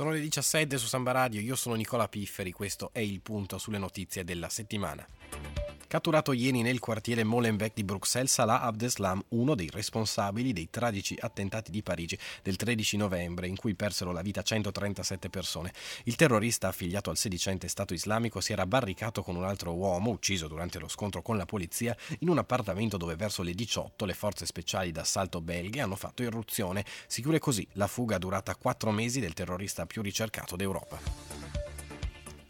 Sono le 17 su Samba Radio, io sono Nicola Pifferi, questo è il punto sulle notizie della settimana. Catturato ieri nel quartiere Molenbeek di Bruxelles, Salah Abdeslam, uno dei responsabili dei tragici attentati di Parigi del 13 novembre, in cui persero la vita 137 persone. Il terrorista affiliato al sedicente Stato islamico si era barricato con un altro uomo, ucciso durante lo scontro con la polizia, in un appartamento dove verso le 18 le forze speciali d'assalto belghe hanno fatto irruzione. Si chiude così la fuga durata quattro mesi del terrorista più ricercato d'Europa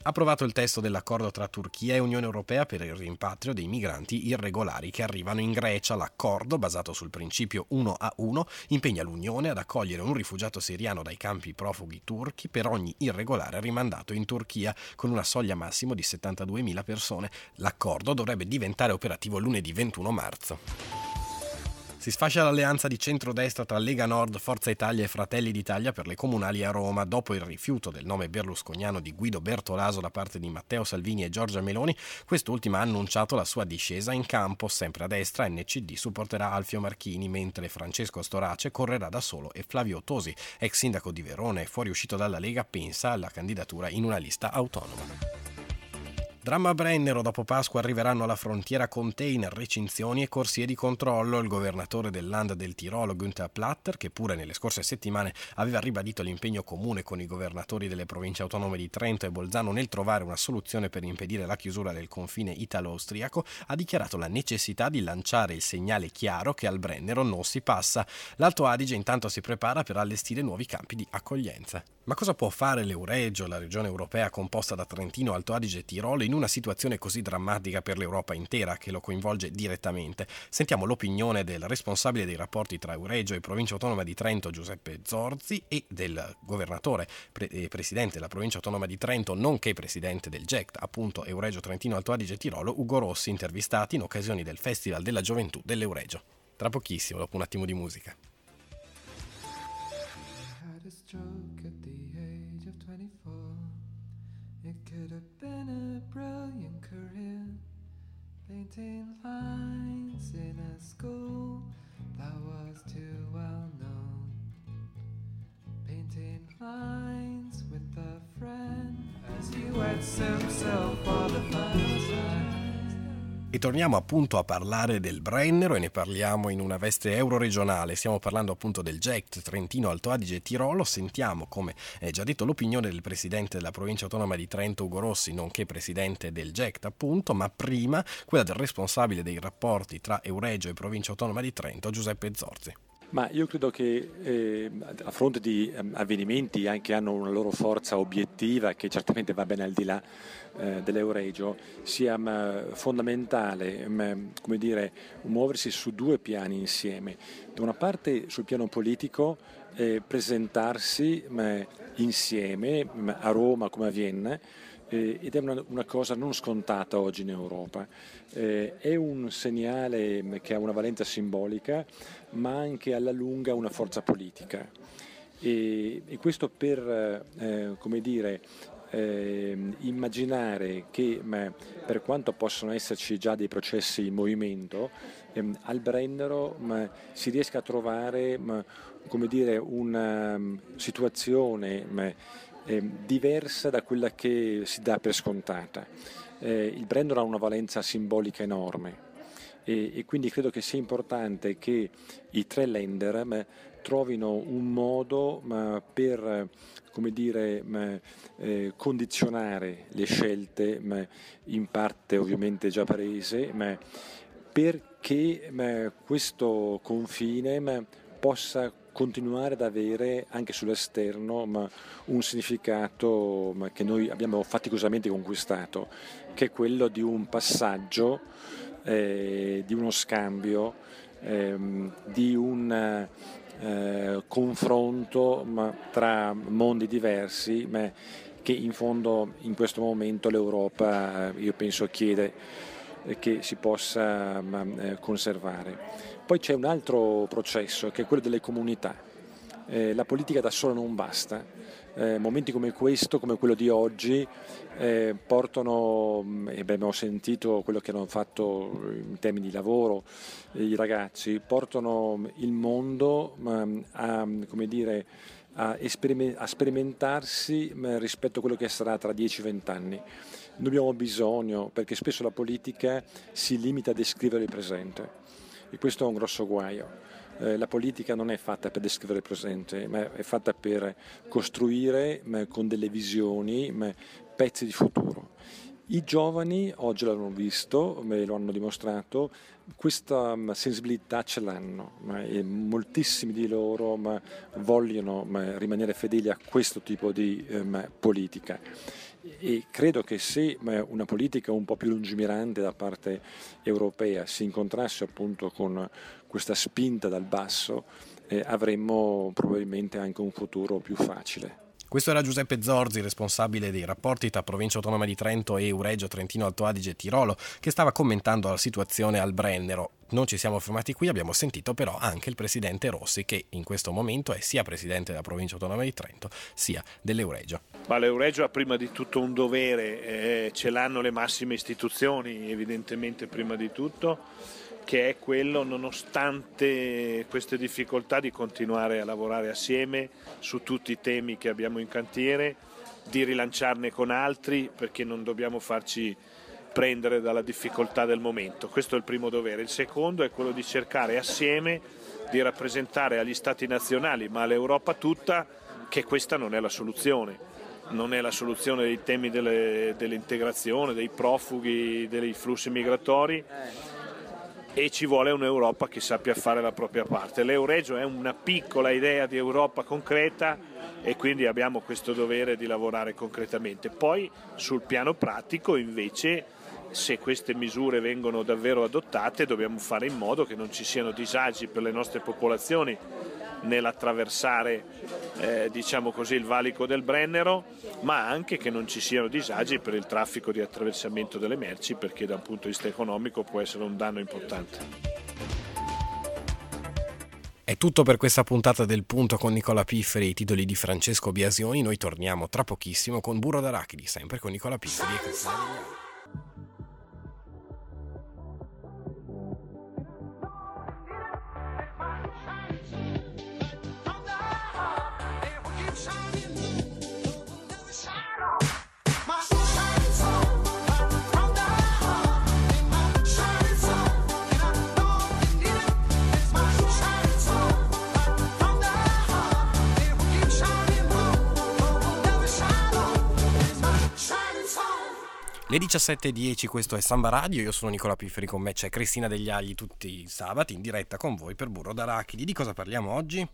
approvato il testo dell'accordo tra Turchia e Unione Europea per il rimpatrio dei migranti irregolari che arrivano in Grecia. L'accordo, basato sul principio 1 a 1, impegna l'Unione ad accogliere un rifugiato siriano dai campi profughi turchi per ogni irregolare rimandato in Turchia, con una soglia massimo di 72.000 persone. L'accordo dovrebbe diventare operativo lunedì 21 marzo. Si sfascia l'alleanza di centrodestra tra Lega Nord, Forza Italia e Fratelli d'Italia per le comunali a Roma. Dopo il rifiuto del nome berlusconiano di Guido Bertolaso da parte di Matteo Salvini e Giorgia Meloni, quest'ultima ha annunciato la sua discesa in campo. Sempre a destra, NCD supporterà Alfio Marchini, mentre Francesco Storace correrà da solo e Flavio Tosi, ex sindaco di Verona e fuoriuscito dalla Lega, pensa alla candidatura in una lista autonoma. Dramma Brennero, dopo Pasqua arriveranno alla frontiera container, recinzioni e corsie di controllo. Il governatore del Land del Tirolo, Günther Platter, che pure nelle scorse settimane aveva ribadito l'impegno comune con i governatori delle province autonome di Trento e Bolzano nel trovare una soluzione per impedire la chiusura del confine italo-austriaco, ha dichiarato la necessità di lanciare il segnale chiaro che al Brennero non si passa. L'Alto Adige intanto si prepara per allestire nuovi campi di accoglienza. Ma cosa può fare l'Euregio, la regione europea composta da Trentino, Alto Adige e Tirolo, in una situazione così drammatica per l'Europa intera che lo coinvolge direttamente? Sentiamo l'opinione del responsabile dei rapporti tra Euregio e Provincia Autonoma di Trento, Giuseppe Zorzi, e del governatore e eh, presidente della Provincia Autonoma di Trento, nonché presidente del GECT, appunto Euregio Trentino, Alto Adige Tirolo, Ugo Rossi, intervistati in occasione del Festival della Gioventù dell'Euregio. Tra pochissimo, dopo un attimo di musica. Painting lines in a school that was too well known. Painting lines with a friend as he wets himself for the first time. E torniamo appunto a parlare del Brennero e ne parliamo in una veste euroregionale. Stiamo parlando appunto del GECT Trentino Alto Adige Tirolo. Sentiamo, come già detto, l'opinione del presidente della provincia autonoma di Trento, Ugo Rossi, nonché presidente del GECT appunto, ma prima quella del responsabile dei rapporti tra Euregio e provincia autonoma di Trento, Giuseppe Zorzi. Ma io credo che eh, a fronte di eh, avvenimenti che hanno una loro forza obiettiva, che certamente va ben al di là eh, dell'Euregio, sia m, fondamentale m, dire, muoversi su due piani insieme. Da una parte sul piano politico eh, presentarsi m, insieme a Roma come a Vienna eh, ed è una, una, cosa non scontata oggi in Europa. Eh, è un segnale che ha una valenza simbolica, ma anche alla lunga una forza politica. E, e questo per, eh, come dire, eh, immaginare che ma, per quanto possono esserci già dei processi in movimento, ehm, al Brennero ma, si riesca a trovare ma, dire, una um, situazione eh, diversa da quella che si dà per scontata. Eh, il Brennero ha una valenza simbolica enorme e, e, quindi credo che sia importante che i tre lender ma, trovino un modo ma, per come dire, eh, condizionare le scelte, in parte ovviamente già prese, perché questo confine possa continuare ad avere anche sull'esterno ma, un significato ma, che noi abbiamo faticosamente conquistato, che è quello di un passaggio, eh, di uno scambio, ehm, di un eh, confronto ma, tra mondi diversi che in fondo in questo momento l'Europa io penso chiede che si possa eh, conservare. Poi c'è un altro processo che è quello delle comunità. Eh, la politica da sola non basta. Eh, momenti come questo, come quello di oggi, eh, portano, mm, e abbiamo sentito quello che hanno fatto in termini di lavoro i ragazzi, portano il mondo mm, a, dire, a, esperiment- a sperimentarsi rispetto a quello che sarà tra 10-20 anni. Ne abbiamo bisogno perché spesso la politica si limita a descrivere il presente e questo è un grosso guaio. Eh, la politica non è fatta per descrivere il presente, ma è fatta per costruire con delle visioni pezzi di futuro. I giovani oggi l'hanno visto, me lo hanno dimostrato, questa sensibilità ce l'hanno e moltissimi di loro vogliono rimanere fedeli a questo tipo di politica e credo che se una politica un po' più lungimirante da parte europea si incontrasse appunto con questa spinta dal basso eh, avremmo probabilmente anche un futuro più facile. Questo era Giuseppe Zorzi, responsabile dei rapporti tra Provincia Autonoma di Trento e Euregio Trentino Alto Adige Tirolo, che stava commentando la situazione al Brennero. Non ci siamo fermati qui, abbiamo sentito però anche il presidente Rossi, che in questo momento è sia presidente della Provincia Autonoma di Trento sia dell'Euregio. Ma l'Euregio ha prima di tutto un dovere, eh, ce l'hanno le massime istituzioni, evidentemente prima di tutto che è quello, nonostante queste difficoltà, di continuare a lavorare assieme su tutti i temi che abbiamo in cantiere, di rilanciarne con altri, perché non dobbiamo farci prendere dalla difficoltà del momento. Questo è il primo dovere. Il secondo è quello di cercare assieme di rappresentare agli Stati nazionali, ma all'Europa tutta, che questa non è la soluzione. Non è la soluzione dei temi delle, dell'integrazione, dei profughi, dei flussi migratori e ci vuole un'Europa che sappia fare la propria parte. L'Euregio è una piccola idea di Europa concreta e quindi abbiamo questo dovere di lavorare concretamente. Poi sul piano pratico invece se queste misure vengono davvero adottate dobbiamo fare in modo che non ci siano disagi per le nostre popolazioni nell'attraversare eh, diciamo così, il valico del Brennero, ma anche che non ci siano disagi per il traffico di attraversamento delle merci perché da un punto di vista economico può essere un danno importante. È tutto per questa puntata del punto con Nicola Pifferi e i titoli di Francesco Biasioni. Noi torniamo tra pochissimo con Burro d'Arachidi, sempre con Nicola Pifferi Le 17.10, questo è Samba Radio, io sono Nicola Pifferi, con me c'è Cristina Degli Agli tutti i sabati in diretta con voi per Burro d'Arachidi. Di cosa parliamo oggi?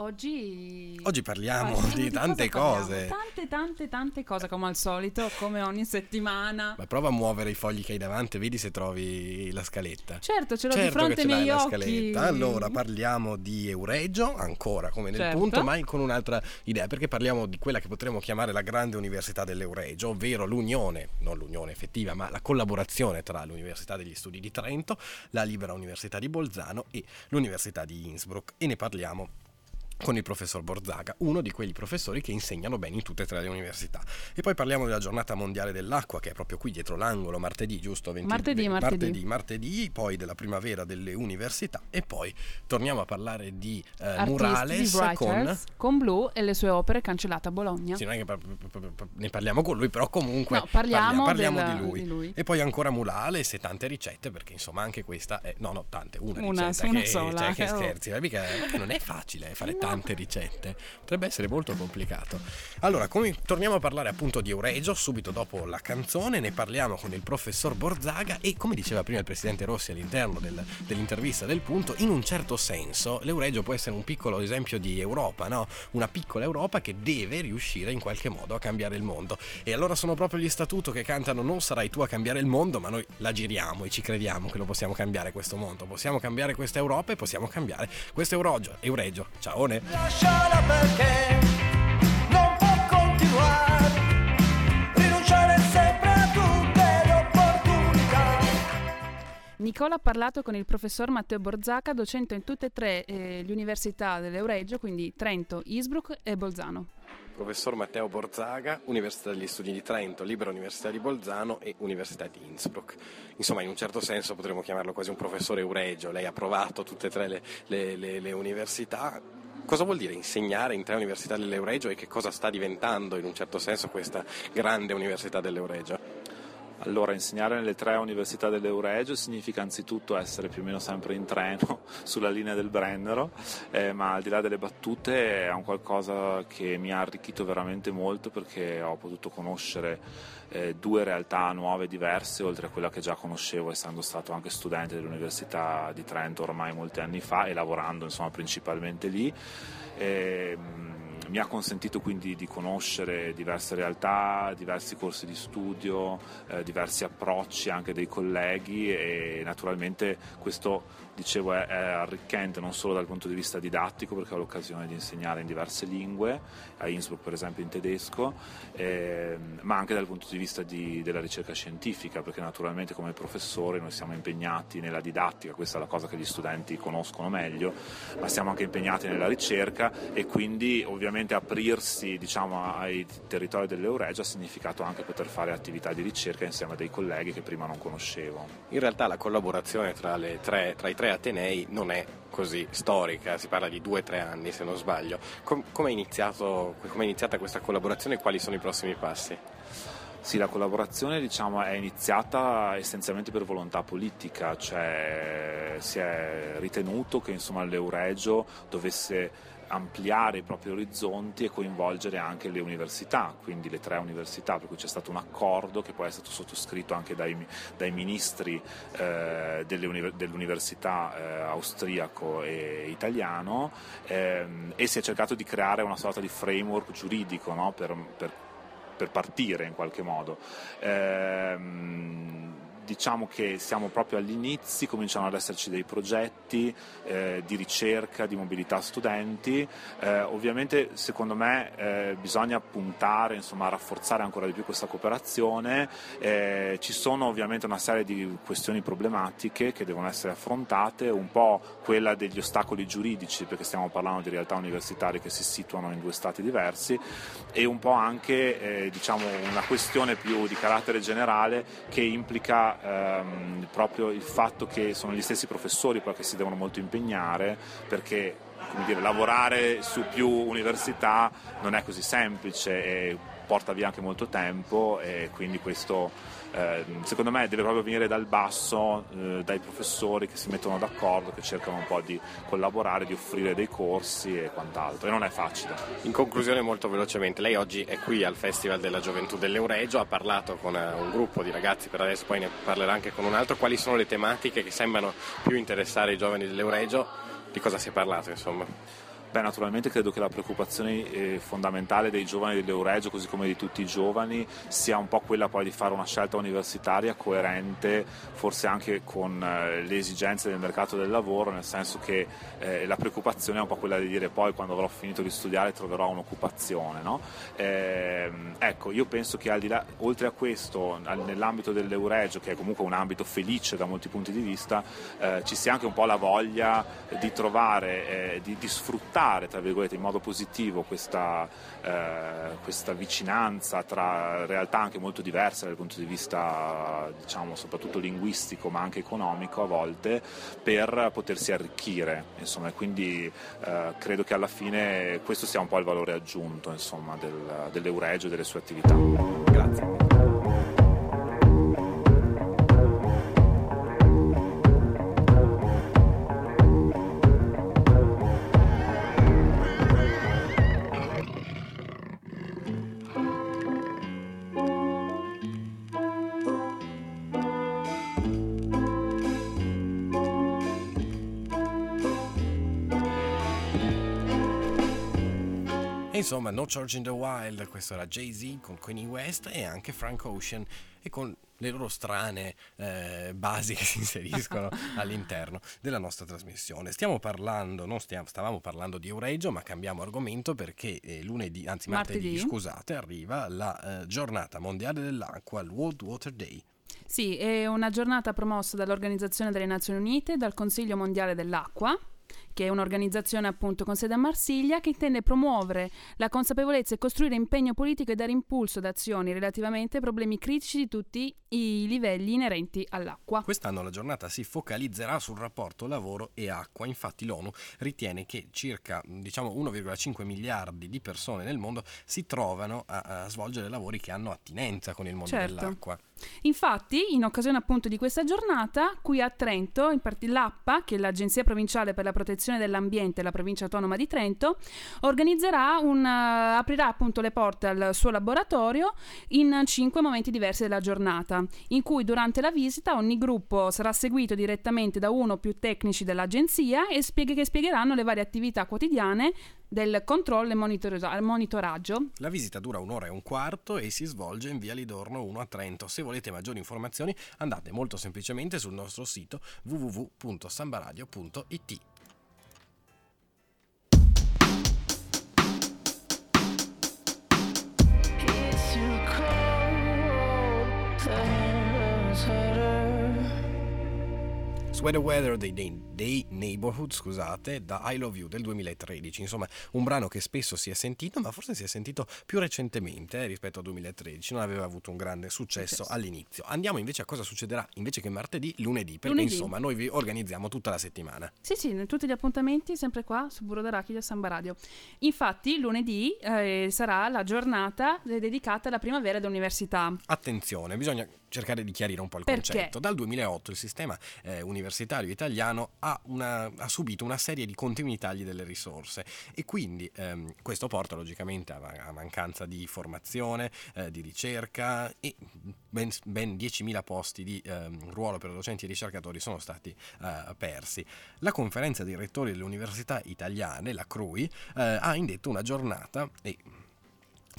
Oggi... Oggi parliamo, parliamo di, di tante cose. Tante, tante, tante cose, come al solito, come ogni settimana. Ma prova a muovere i fogli che hai davanti, vedi se trovi la scaletta. Certo, ce l'ho certo di fronte ai miei occhi. Scaletta. Allora, parliamo di Euregio, ancora come nel certo. punto, ma con un'altra idea, perché parliamo di quella che potremmo chiamare la grande università dell'Euregio, ovvero l'unione, non l'unione effettiva, ma la collaborazione tra l'Università degli Studi di Trento, la Libera Università di Bolzano e l'Università di Innsbruck. E ne parliamo con il professor Borzaga, uno di quegli professori che insegnano bene in tutte e tre le università. E poi parliamo della giornata mondiale dell'acqua, che è proprio qui dietro l'angolo, martedì, giusto? 20, martedì, martedì, martedì, martedì, poi della primavera delle università e poi torniamo a parlare di eh, murales con... con Blu e le sue opere cancellate a Bologna. Sì, non è che ne parliamo con lui, però comunque no, parliamo, parliamo, della, di, lui. di, lui. E poi ancora murales e tante ricette, perché insomma anche questa è... No, no, tante, una, una ricetta. Una che, sola. Cioè, che scherzi, mica, non è facile fare no. Tante ricette potrebbe essere molto complicato. Allora, come, torniamo a parlare appunto di Euregio subito dopo la canzone, ne parliamo con il professor Borzaga e come diceva prima il presidente Rossi all'interno del, dell'intervista del punto, in un certo senso l'Euregio può essere un piccolo esempio di Europa, no? una piccola Europa che deve riuscire in qualche modo a cambiare il mondo. E allora sono proprio gli statuto che cantano non sarai tu a cambiare il mondo, ma noi la giriamo e ci crediamo che lo possiamo cambiare questo mondo, possiamo cambiare questa Europa e possiamo cambiare questo Euregio. Euregio, ciao! Lasciala perché non può continuare. Rinunciare sempre a tutte le opportunità. Nicola ha parlato con il professor Matteo Borzacca, docente in tutte e tre eh, le università dell'Euregio, quindi Trento, Innsbruck e Bolzano. Professor Matteo Borzaga, Università degli Studi di Trento, Libera Università di Bolzano e Università di Innsbruck. Insomma, in un certo senso potremmo chiamarlo quasi un professore Euregio. Lei ha provato tutte e tre le, le, le, le università, Cosa vuol dire insegnare in tre università dell'Euregio e che cosa sta diventando in un certo senso questa grande università dell'Euregio? Allora, insegnare nelle tre università dell'Euregio significa anzitutto essere più o meno sempre in treno sulla linea del Brennero, eh, ma al di là delle battute è un qualcosa che mi ha arricchito veramente molto perché ho potuto conoscere eh, due realtà nuove e diverse, oltre a quella che già conoscevo essendo stato anche studente dell'Università di Trento ormai molti anni fa e lavorando insomma, principalmente lì. E, ehm, mi ha consentito quindi di conoscere diverse realtà, diversi corsi di studio, eh, diversi approcci anche dei colleghi e naturalmente questo dicevo è, è, arricchente non solo dal punto di vista didattico perché ho l'occasione di insegnare in diverse lingue, a Innsbruck per esempio in tedesco, eh, ma anche dal punto di vista di, della ricerca scientifica perché naturalmente come professori noi siamo impegnati nella didattica, questa è la cosa che gli studenti conoscono meglio, ma siamo anche impegnati nella ricerca e quindi ovviamente aprirsi diciamo, ai territori dell'Euregia ha significato anche poter fare attività di ricerca insieme a dei colleghi che prima non conoscevo. In realtà la collaborazione tra, tre, tra i tre Atenei non è così storica, si parla di due o tre anni se non sbaglio. Com- come, è iniziata questa collaborazione e quali sono i prossimi passi? Sì, la collaborazione diciamo, è iniziata essenzialmente per volontà politica, cioè si è ritenuto che insomma, l'Euregio dovesse ampliare i propri orizzonti e coinvolgere anche le università, quindi le tre università, per cui c'è stato un accordo che poi è stato sottoscritto anche dai, dai ministri eh, dell'università eh, austriaco e italiano ehm, e si è cercato di creare una sorta di framework giuridico no? per, per, per, partire in qualche modo. Ehm, diciamo che siamo proprio agli inizi, cominciano ad esserci dei progetti eh, di ricerca, di mobilità studenti, eh, ovviamente secondo me eh, bisogna puntare insomma, a rafforzare ancora di più questa cooperazione, eh, ci sono ovviamente una serie di questioni problematiche che devono essere affrontate, un po' quella degli ostacoli giuridici perché stiamo parlando di realtà universitarie che si situano in due stati diversi e un po' anche eh, diciamo, una questione più di carattere generale che implica ehm, proprio il fatto che sono gli stessi professori poi che si devono molto impegnare perché dire, lavorare su più università non è così semplice e porta via anche molto tempo e quindi questo eh, secondo me deve proprio venire dal basso, eh, dai professori che si mettono d'accordo, che cercano un po' di collaborare, di offrire dei corsi e quant'altro. E non è facile. In conclusione molto velocemente, lei oggi è qui al Festival della Gioventù dell'Euregio, ha parlato con eh, un gruppo di ragazzi, per adesso poi ne parlerà anche con un altro, quali sono le tematiche che sembrano più interessare i giovani dell'Euregio, di cosa si è parlato insomma? Beh, naturalmente credo che la preoccupazione eh, fondamentale dei giovani dell'Euregio, così come di tutti i giovani, sia un po' quella poi di fare una scelta universitaria coerente, forse anche con eh, le esigenze del mercato del lavoro, nel senso che eh, la preoccupazione è un po' quella di dire poi quando avrò finito di studiare troverò un'occupazione. No? Eh, ecco, io penso che là, oltre a questo, nell'ambito dell'Euregio, che è comunque un ambito felice da molti punti di vista, eh, ci sia anche un po' la voglia di trovare, eh, di, di sfruttare sfruttare in modo positivo questa, eh, questa, vicinanza tra realtà anche molto diverse dal punto di vista diciamo, soprattutto linguistico ma anche economico a volte per potersi arricchire insomma, quindi eh, credo che alla fine questo sia un po' il valore aggiunto insomma, del, dell'Euregio e delle sue attività. Insomma, No Church in the Wild, questo era Jay-Z con Kanye West e anche Frank Ocean e con le loro strane eh, basi che si inseriscono all'interno della nostra trasmissione. Stiamo parlando, non stiamo, stavamo parlando di Euregio, ma cambiamo argomento perché eh, lunedì, anzi martedì, martedì, scusate, arriva la eh, giornata mondiale dell'acqua, il World Water Day. Sì, è una giornata promossa dall'Organizzazione delle Nazioni Unite, dal Consiglio Mondiale dell'Acqua che è un'organizzazione appunto con sede a Marsiglia che intende promuovere la consapevolezza e costruire impegno politico e dare impulso ad azioni relativamente ai problemi critici di tutti i livelli inerenti all'acqua. Quest'anno la giornata si focalizzerà sul rapporto lavoro e acqua, infatti l'ONU ritiene che circa diciamo, 1,5 miliardi di persone nel mondo si trovano a, a svolgere lavori che hanno attinenza con il mondo Certo. dell'acqua. Infatti, in occasione appunto di questa giornata, qui a Trento, part- l'APPA, che è l'Agenzia Provinciale per la Protezione dell'Ambiente della Provincia Autonoma di Trento, organizzerà un, eh, aprirà appunto le porte al suo laboratorio in cinque momenti diversi della giornata, in cui durante la visita ogni gruppo sarà seguito direttamente da uno o più tecnici dell'agenzia e spieghe- che spiegheranno le varie attività quotidiane del controllo e monitora- monitoraggio La visita dura un'ora e un quarto e si svolge in via Lidorno 1 a Trento. Se volete maggiori informazioni andate molto semplicemente sul nostro sito www.sambaradio.it. Sweater Weather dei, dei, dei Neighborhood, scusate, da I Love You del 2013. Insomma, un brano che spesso si è sentito, ma forse si è sentito più recentemente eh, rispetto al 2013. Non aveva avuto un grande successo Successo. all'inizio. Andiamo invece a cosa succederà invece che martedì, lunedì, perché Lunedì. insomma noi vi organizziamo tutta la settimana. Sì, sì, tutti gli appuntamenti sempre qua su Burro d'Arachidi a Samba Radio. Infatti, lunedì eh, sarà la giornata dedicata alla primavera dell'università. Attenzione, bisogna cercare di chiarire un po' il Perché? concetto. Dal 2008 il sistema eh, universitario italiano ha, una- ha subito una serie di continui tagli delle risorse e quindi ehm, questo porta logicamente a, a mancanza di formazione, eh, di ricerca e ben, ben 10.000 posti di ehm, ruolo per docenti e ricercatori sono stati eh, persi. La conferenza dei rettori delle università italiane, la CRUI, eh, ha indetto una giornata e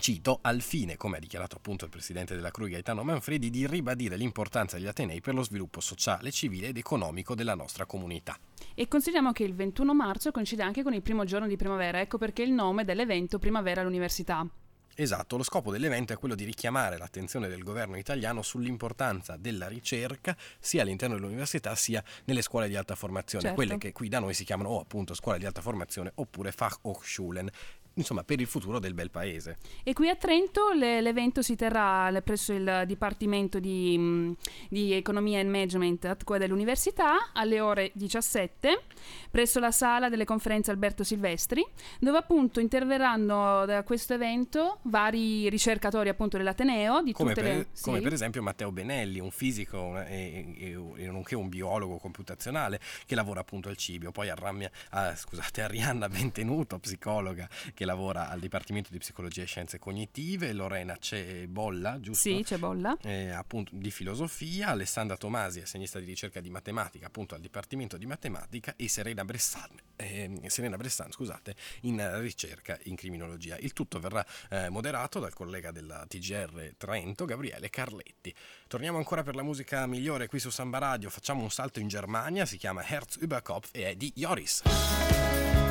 Cito, al fine, come ha dichiarato appunto il presidente della CRUI Gaetano Manfredi, di ribadire l'importanza degli Atenei per lo sviluppo sociale, civile ed economico della nostra comunità. E consideriamo che il 21 marzo coincide anche con il primo giorno di primavera, ecco perché il nome dell'evento Primavera all'Università. Esatto, lo scopo dell'evento è quello di richiamare l'attenzione del governo italiano sull'importanza della ricerca sia all'interno dell'università sia nelle scuole di alta formazione, Certo. quelle che qui da noi si chiamano o appunto scuole di alta formazione oppure Fachhochschulen, insomma per il futuro del bel paese. E qui a Trento le- l'evento si terrà presso il Dipartimento di, mh, di Economia e Management dell'Università alle ore 17 presso la sala delle conferenze Alberto Silvestri, dove appunto interverranno da questo evento vari ricercatori appunto dell'Ateneo di Come per, le... sì. come per esempio Matteo Benelli, un fisico una- e, e- e nonché un biologo computazionale che lavora appunto al Cibio, poi Arramia, ah, scusate, Arianna Bentenuto, psicologa che lavora al Dipartimento di Psicologia e Scienze Cognitive, Lorena Cebolla, giusto? Sì, c'è bolla. Eh, appunto di filosofia, Alessandra Tomasi, assegnista di ricerca di matematica, appunto al Dipartimento di Matematica, e Serena Bressan, ehm, Serena Bressan, scusate, in eh, ricerca in criminologia. Il tutto verrà eh, moderato dal collega della TGR Trento, Gabriele Carletti. Torniamo ancora per la musica migliore qui su Samba Radio, facciamo un salto in Germania, si chiama Herz über Kopf e è di Joris.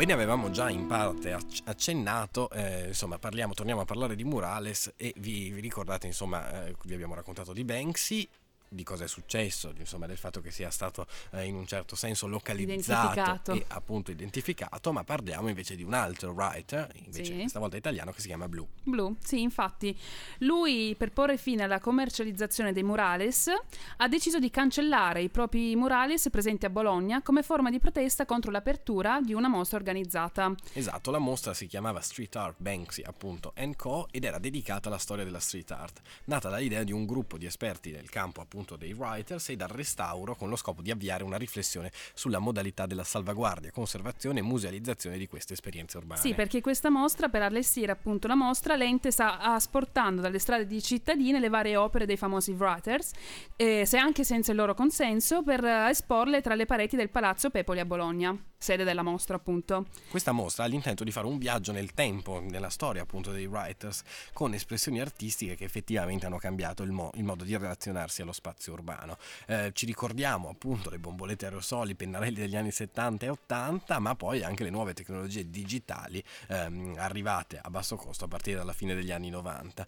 Ve ne avevamo già in parte acc- accennato, eh, insomma parliamo, torniamo a parlare di Murales e vi, vi ricordate insomma eh, vi abbiamo raccontato di Banksy, di cosa è successo, insomma del fatto che sia stato eh, in un certo senso localizzato Identificato. e appunto identificato, ma parliamo invece di un altro writer, invece Sì. stavolta italiano, che si chiama Blue. Blu, sì, infatti. Lui, per porre fine alla commercializzazione dei murales, ha deciso di cancellare i propri murales presenti a Bologna come forma di protesta contro l'apertura di una mostra organizzata. Esatto, la mostra si chiamava Street Art Banksy appunto Co ed era dedicata alla storia della street art, nata dall'idea di un gruppo di esperti nel campo appunto dei writers e dal restauro con lo scopo di avviare una riflessione sulla modalità della salvaguardia, conservazione e musealizzazione di queste esperienze urbane. Sì, perché questa mostra, per allestire appunto la mostra, l'ente sta asportando dalle strade di cittadine le varie opere dei famosi writers, eh, se anche senza il loro consenso, per esporle tra le pareti del Palazzo Pepoli a Bologna. Sede della mostra appunto. Questa mostra ha l'intento di fare un viaggio nel tempo, nella storia appunto dei writers, con espressioni artistiche che effettivamente hanno cambiato il, mo- il modo di relazionarsi allo spazio urbano. Eh, ci ricordiamo appunto le bombolette aerosoli, i pennarelli degli anni 70 e 80, ma poi anche le nuove tecnologie digitali ehm, arrivate a basso costo a partire dalla fine degli anni 90.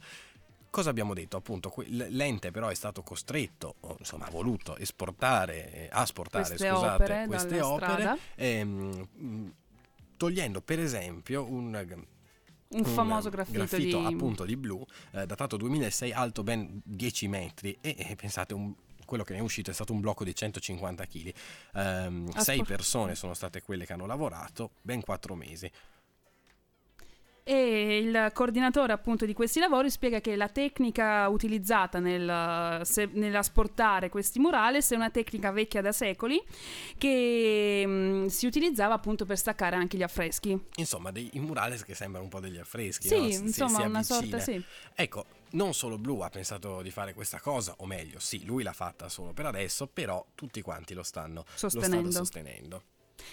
Cosa abbiamo detto? Appunto, l'ente però è stato costretto, o, insomma, ha voluto esportare, eh, asportare queste scusate, opere, queste opere ehm, togliendo per esempio un un famoso graffito, graffito di... appunto di blu, eh, datato 2006, alto ben 10 metri e, e pensate un, quello che ne è uscito è stato un blocco di 150 kg. Um, sei persone sono state quelle che hanno lavorato, ben 4 mesi e il coordinatore appunto di questi lavori spiega che la tecnica utilizzata nel, se, nell'asportare questi murales è una tecnica vecchia da secoli che mh, mm, si utilizzava appunto per staccare anche gli affreschi. Insomma, dei murales che sembrano un po' degli affreschi. Sì, no? insomma, si, si una sorta, sì. Ecco, non solo Blue ha pensato di fare questa cosa, o meglio, sì, lui l'ha fatta solo per adesso, però tutti quanti lo stanno sostenendo. Lo stanno sostenendo.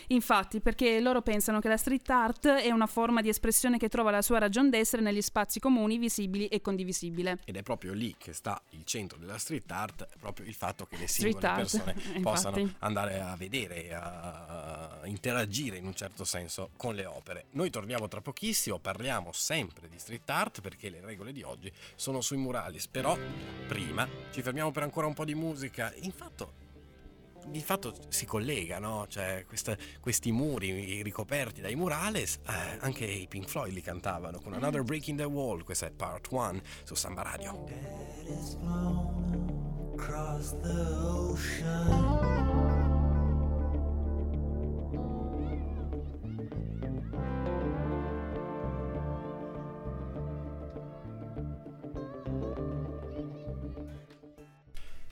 Infatti, perché loro pensano che la street art è una forma di espressione che trova la sua ragion d'essere negli spazi comuni, visibili e condivisibili. Ed è proprio lì che sta il centro della street art, proprio il fatto che le singole persone possano andare a vedere, a, a interagire in un certo senso con le opere. Noi torniamo tra pochissimo, parliamo sempre di street art perché le regole di oggi sono sui murales, però prima ci fermiamo per ancora un po' di musica. Infatti di fatto si collega, no? Cioè, questa, questi muri ricoperti dai murales, eh, anche i Pink Floyd li cantavano con Another Break in the Wall, questa è part 1 su Samba Radio.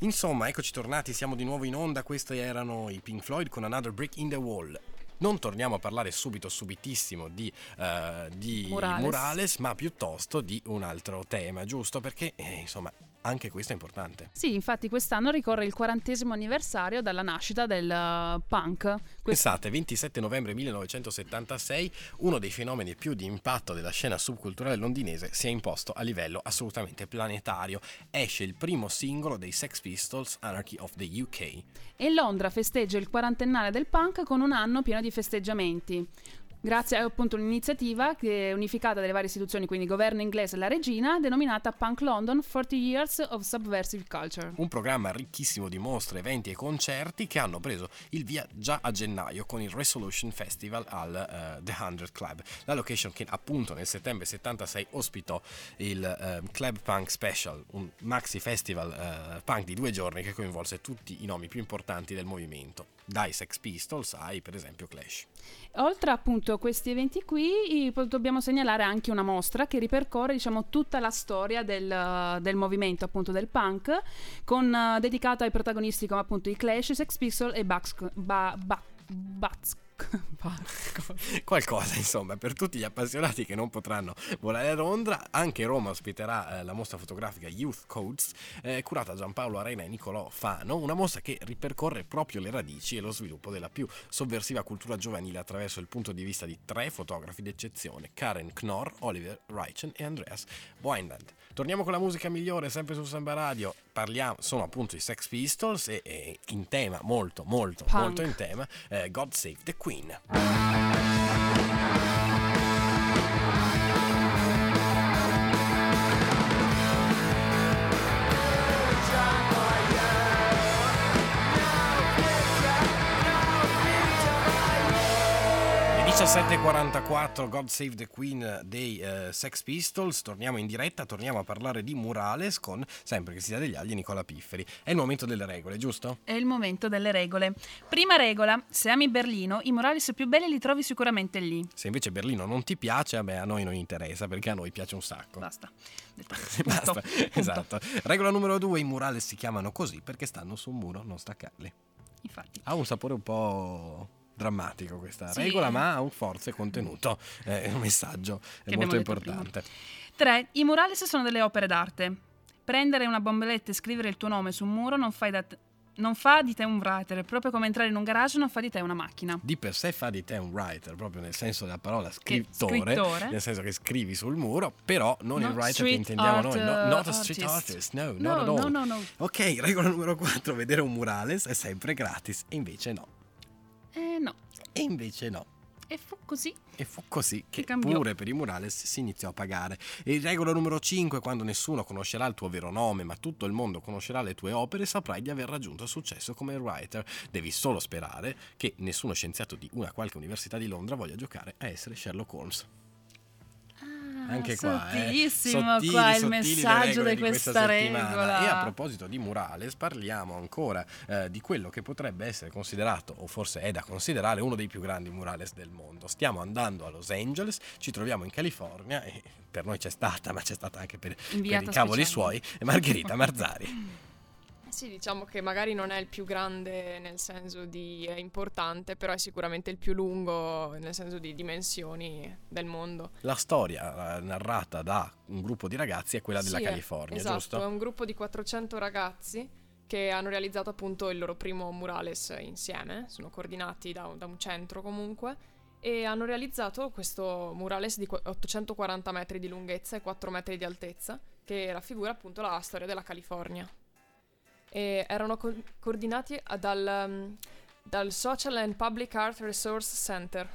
Insomma, eccoci tornati, siamo di nuovo in onda, questi erano i Pink Floyd con Another Brick in the Wall. Non torniamo a parlare subito, subitissimo di, uh, di Morales. Morales. ma piuttosto di un altro tema, giusto? Perché, eh, insomma, anche questo è importante. Sì, infatti quest'anno ricorre il quarantesimo anniversario dalla nascita del uh, punk. Quest- Pensate, 27 novembre 1976, uno dei fenomeni più di impatto della scena subculturale londinese si è imposto a livello assolutamente planetario. Esce il primo singolo dei Sex Pistols, Anarchy of the UK. E Londra festeggia il quarantennale del punk con un anno pieno di festeggiamenti grazie a appunto un'iniziativa che è unificata dalle varie istituzioni, quindi governo inglese e la regina, denominata Punk London 40 Years of Subversive Culture. Un programma ricchissimo di mostre, eventi e concerti che hanno preso il via già a gennaio con il Resolution Festival al uh, The 100 Club, la location che appunto nel settembre 76 ospitò il uh, Club Punk Special, un maxi festival uh, punk di due giorni che coinvolse tutti i nomi più importanti del movimento, dai Sex Pistols ai per esempio Clash. Oltre appunto a questi eventi qui, dobbiamo segnalare anche una mostra che ripercorre diciamo, tutta la storia del, del movimento appunto del punk, con, uh, dedicata ai protagonisti come appunto i Clash, Sex Pistols e Bucks, ba, ba, Bats, qualcosa insomma per tutti gli appassionati che non potranno volare a Londra anche Roma ospiterà eh, la mostra fotografica Youth Codes eh, curata da Giampaolo Arena e Nicolò Fano una mostra che ripercorre proprio le radici e lo sviluppo della più sovversiva cultura giovanile attraverso il punto di vista di tre fotografi d'eccezione Karen Knorr, Oliver Reichen e Andreas Weinland. Torniamo con la musica migliore sempre su Samba Radio parliamo sono appunto i Sex Pistols e, e in tema molto molto Punk. molto in tema eh, God Save the Queen. 17.44 God Save the Queen dei uh, Sex Pistols, torniamo in diretta, torniamo a parlare di Murales con, sempre che sia degli agli, Nicola Pifferi. È il momento delle regole, giusto? È il momento delle regole. Prima regola, se ami Berlino, i Murales più belli li trovi sicuramente lì. Se invece Berlino non ti piace, beh, a noi non interessa, perché a noi piace un sacco. Basta. Basta, Punto. esatto. Regola numero due, i Murales si chiamano così perché stanno su un muro, non staccarli. Infatti. Ha un sapore un po' drammatico questa sì. regola, ma ha un forza e contenuto, è un messaggio è molto importante. 3. I murales sono delle opere d'arte. Prendere una bombelletta e scrivere il tuo nome su un muro non fai da, non fa di te un writer, è proprio come entrare in un garage non fa di te una macchina. Di per sé fa di te un writer, proprio nel senso della parola scrittore, scrittore. nel senso che scrivi sul muro, però non No, il writer che intendiamo art, noi, no, not a street artist. no, No, not no, no, no. Ok, regola numero 4, vedere un murales è sempre gratis, e invece no, Eh no, e invece no. e fu così. E fu così che pure per i murales si iniziò a pagare. E regola numero 5, quando nessuno conoscerà il tuo vero nome, ma tutto il mondo conoscerà le tue opere, saprai di aver raggiunto successo come writer. Devi solo sperare che nessuno scienziato di una qualche università di Londra voglia giocare a essere Sherlock Holmes. Anche qua, eh. Sottilissimo Sottili, qua il messaggio di questa settimana. regola. E a proposito di murales, parliamo ancora eh, di quello che potrebbe essere considerato, o forse è da considerare, uno dei più grandi murales del mondo. Stiamo andando a Los Angeles, ci troviamo in California e per noi c'è stata, ma c'è stata anche per, per i cavoli speciale. suoi, Margherita Marzari. Sì, diciamo che magari non è il più grande nel senso di importante, però è sicuramente il più lungo nel senso di dimensioni del mondo. La storia narrata da un gruppo di ragazzi è quella della Sì, California, esatto, giusto? è un gruppo di 400 ragazzi che hanno realizzato appunto il loro primo murales insieme, sono coordinati da, un- da un centro comunque, e hanno realizzato questo murales di qu- 840 metri di lunghezza e 4 metri di altezza, che raffigura appunto la storia della California. E erano co- coordinati dal, um, dal Social and Public Art Resource Center,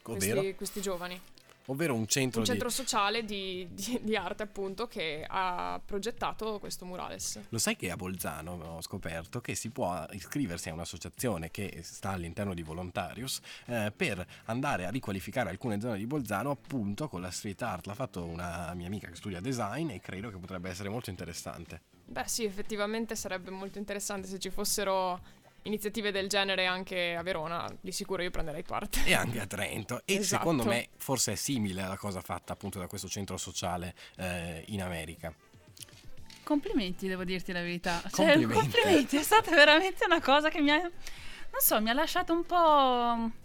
questi, questi giovani ovvero un centro, un di... centro sociale di, di- di arte appunto che ha progettato questo murales. Lo sai che a Bolzano ho scoperto che si può iscriversi a un'associazione che sta all'interno di Volontarius eh, per andare a riqualificare alcune zone di Bolzano appunto con la street art. L'ha fatto una mia amica che studia design e credo che potrebbe essere molto interessante. Beh sì, effettivamente sarebbe molto interessante se ci fossero iniziative del genere anche a Verona, di sicuro io prenderei parte. E anche a Trento. E Esatto. secondo me forse è simile alla cosa fatta appunto da questo centro sociale eh, in America. Complimenti, devo dirti la verità. Cioè, Complimenti. complimenti, è stata veramente una cosa che mi ha. Non so, mi ha lasciato un po'.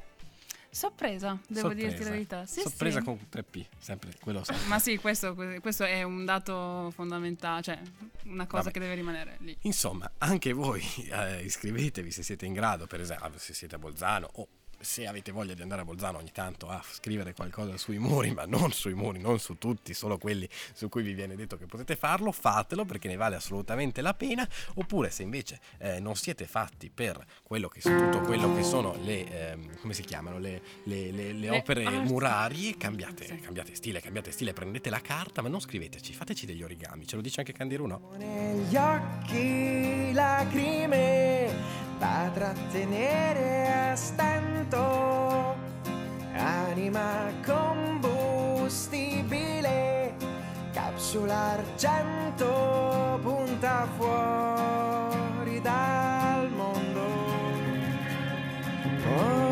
Sorpresa, devo Sorpresa. dirti la verità. Sì, Sorpresa sì. con 3P, sempre quello sempre. Ma sì, questo, questo è un dato fondamentale, cioè una cosa Vabbè. che deve rimanere lì. Insomma, anche voi eh, iscrivetevi se siete in grado, per esempio, se siete a Bolzano o se avete voglia di andare a Bolzano ogni tanto a scrivere qualcosa sui muri, ma non sui muri, non su tutti, solo quelli su cui vi viene detto che potete farlo, fatelo perché ne vale assolutamente la pena. Oppure se invece eh, non siete fatti per quello che, tutto quello che sono le, ehm, come si chiamano, le, le- le- le opere arti. murarie, cambiate, Sì. cambiate stile, cambiate stile, prendete la carta, ma non scriveteci, fateci degli origami, ce lo dice anche Candiru, no? Negli occhi lacrime da trattenere a stento, anima combustibile, capsula argento, punta fuori dal mondo. Oh.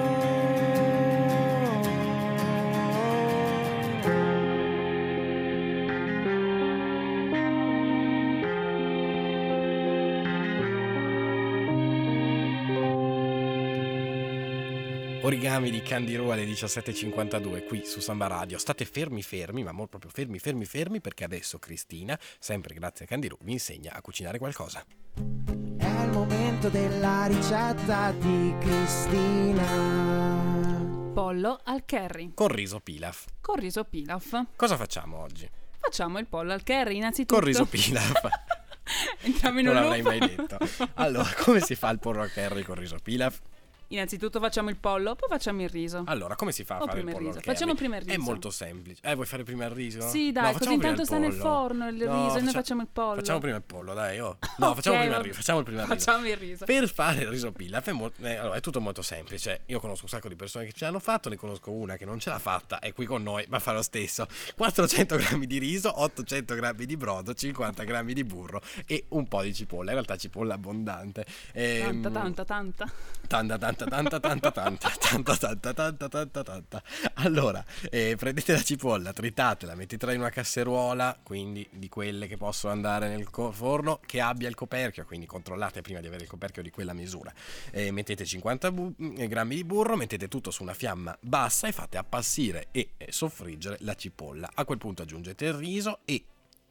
Origami di Candiru alle 17.52 qui su Samba Radio. State fermi fermi, ma proprio fermi fermi fermi perché adesso Cristina, sempre grazie a Candiru, vi insegna a cucinare qualcosa. È il momento della ricetta di Cristina. Pollo al curry Con riso pilaf. con riso pilaf. Cosa facciamo oggi? Facciamo il pollo al curry innanzitutto. Con riso pilaf. Entriamo in un non l'avrei loop. mai detto. Allora, come si fa il pollo al curry con riso pilaf? Innanzitutto facciamo il pollo, poi facciamo il riso. Allora, come si fa a O fare il il pollo curry? Facciamo prima il È riso. molto semplice. Eh, vuoi fare prima il riso? Sì, dai, No, così facciamo intanto il sta nel forno il riso e noi faccia- facciamo il pollo. Facciamo prima il pollo, dai, oh. No, Ok, facciamo prima il riso. Facciamo il prima il riso. Facciamo il riso. Per fare il riso pilaf è, mol- eh, allora, è tutto molto semplice. Io conosco un sacco di persone che ce l'hanno fatto, ne conosco una che non ce l'ha fatta, è qui con noi, ma fa lo stesso. 400 grammi di riso, 800 grammi di brodo, 50 grammi di burro e un po' di cipolla. In realtà cipolla abbondante. Ehm, Tanta, tanta, tanta. Tanta, tanta, tanta, tanta, tanta, tanta, tanta, tanta, tanta, tanta. Allora, eh, prendete la cipolla, tritatela, mettetela in una casseruola, quindi di quelle che possono andare nel forno, che abbia il coperchio, quindi controllate prima di avere il coperchio di quella misura. Eh, mettete 50 bu- eh, grammi di burro, mettete tutto su una fiamma bassa e fate appassire e eh, soffriggere la cipolla. A quel punto aggiungete il riso e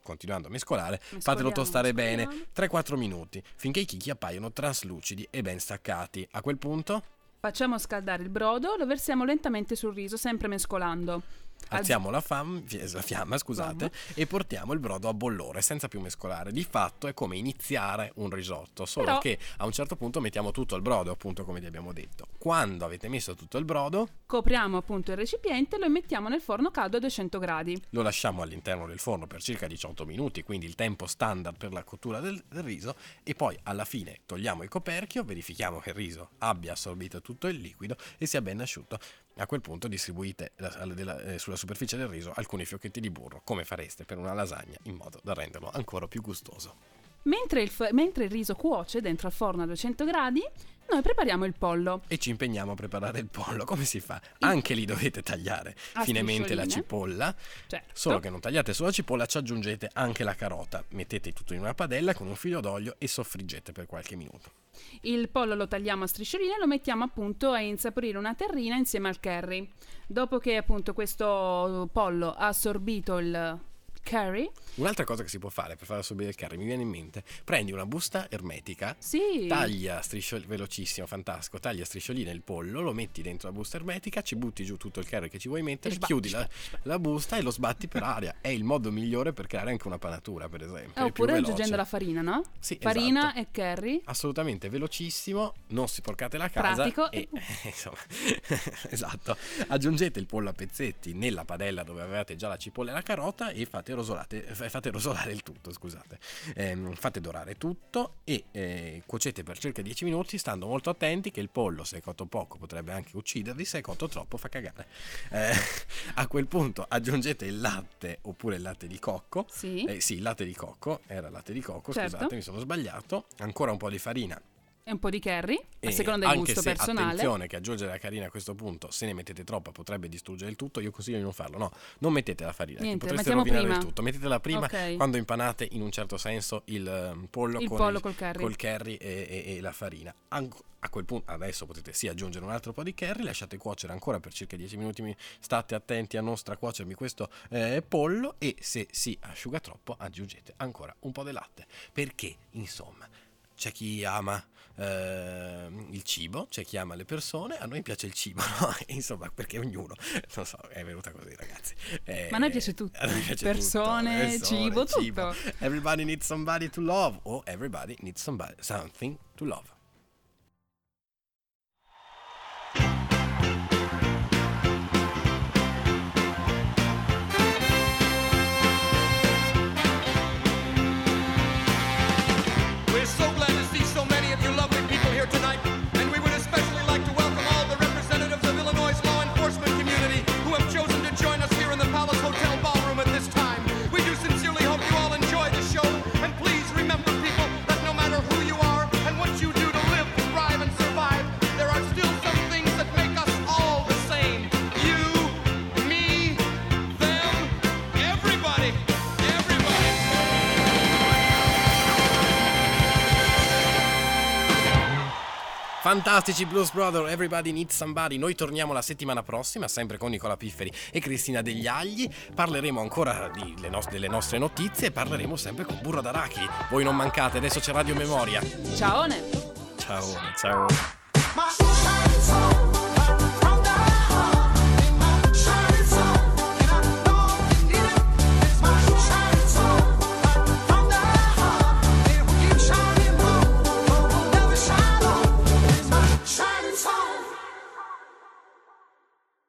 continuando a mescolare, Mescoliamo, fatelo tostare mescoliamo. bene 3-4 minuti finché i chicchi appaiono traslucidi e ben staccati. A quel punto Facciamo scaldare il brodo, lo versiamo lentamente sul riso, sempre mescolando. Al- alziamo la, fam- la fiamma scusate, e portiamo il brodo a bollore senza più mescolare. Di fatto è come iniziare un risotto, solo Però- che a un certo punto mettiamo tutto il brodo, appunto come ti abbiamo detto. Quando avete messo tutto il brodo, Copriamo appunto il recipiente e lo mettiamo nel forno caldo a 200 gradi. lo lasciamo all'interno del forno per circa 18 minuti, quindi il tempo standard per la cottura del, del riso, e poi alla fine togliamo il coperchio, verifichiamo che il riso abbia assorbito tutto il liquido e sia ben asciutto. A quel punto distribuite la- della- eh, sulla superficie del riso alcuni fiocchetti di burro, come fareste per una lasagna, in modo da renderlo ancora più gustoso. Mentre il, f- mentre il riso cuoce dentro al forno a 200 gradi, noi prepariamo il pollo. E ci impegniamo a preparare il pollo. Come si fa? Anche lì dovete tagliare A finemente la cipolla. Certo. Solo che non tagliate solo la cipolla, ci aggiungete anche la carota. Mettete tutto in una padella con un filo d'olio e soffriggete per qualche minuto. Il pollo lo tagliamo a striscioline e lo mettiamo appunto a insaporire una terrina insieme al curry. Dopo che appunto questo pollo ha assorbito il curry, Un'altra cosa che si può fare per far assorbire il curry, mi viene in mente, prendi una busta ermetica, sì, taglia striscioline, velocissimo, fantastico, taglia striscioline il pollo, lo metti dentro la busta ermetica, ci butti giù tutto il curry che ci vuoi mettere, E sbatti, chiudi la, la busta e lo sbatti per aria. È il modo migliore per creare anche una panatura, per esempio. più oppure aggiungendo la farina, no? Sì, Farina esatto. e curry. assolutamente velocissimo, non sporcate la casa Pratico. e insomma, esatto. Aggiungete il pollo a pezzetti nella padella dove avevate già la cipolla e la carota e fate, rosolate, f- fate rosolare il tutto, scusate. Ehm, fate dorare tutto e eh, cuocete per circa 10 minuti stando molto attenti che il pollo se è cotto poco potrebbe anche uccidervi, se è cotto troppo fa cagare. Eh, a quel punto aggiungete il latte oppure il latte di cocco. Sì. Eh, sì, il latte di cocco, era latte di cocco, Certo. scusate, mi sono sbagliato. Ancora un po' di farina E un po' di curry, a seconda del gusto se, personale. attenzione che aggiungere la farina a questo punto, se ne mettete troppa potrebbe distruggere il tutto, io consiglio di non farlo. No, non mettete la farina, Niente, potreste rovinare prima. il tutto. Mettetela prima Ok. quando impanate in un certo senso il eh, pollo, Il con, pollo col curry. col curry e, e- e la farina. Anc- a quel punto adesso potete sì aggiungere un altro po' di curry, lasciate cuocere ancora per circa 10 minuti, mi- state attenti a non stracuocermi questo eh, pollo e se si asciuga troppo aggiungete ancora un po' di latte. Perché, insomma, c'è chi ama eh, il cibo, c'è chi ama le persone, a noi piace il cibo, no? Insomma, perché ognuno, non so, è venuta così ragazzi. Eh, Ma a noi piace tutto. noi piace Persone, tutto, cibo, tutto. Everybody needs somebody to love, or everybody needs somebody, something to love. Fantastici Blues Brother, Everybody Needs Somebody. Noi torniamo la settimana prossima, sempre con Nicola Pifferi e Cristina Degli Agli. Parleremo ancora di- le nos- delle nostre notizie e parleremo sempre con Burro d'Arachidi. Voi non mancate, adesso c'è Radio Memoria. Ciao! Ciao, ciao. My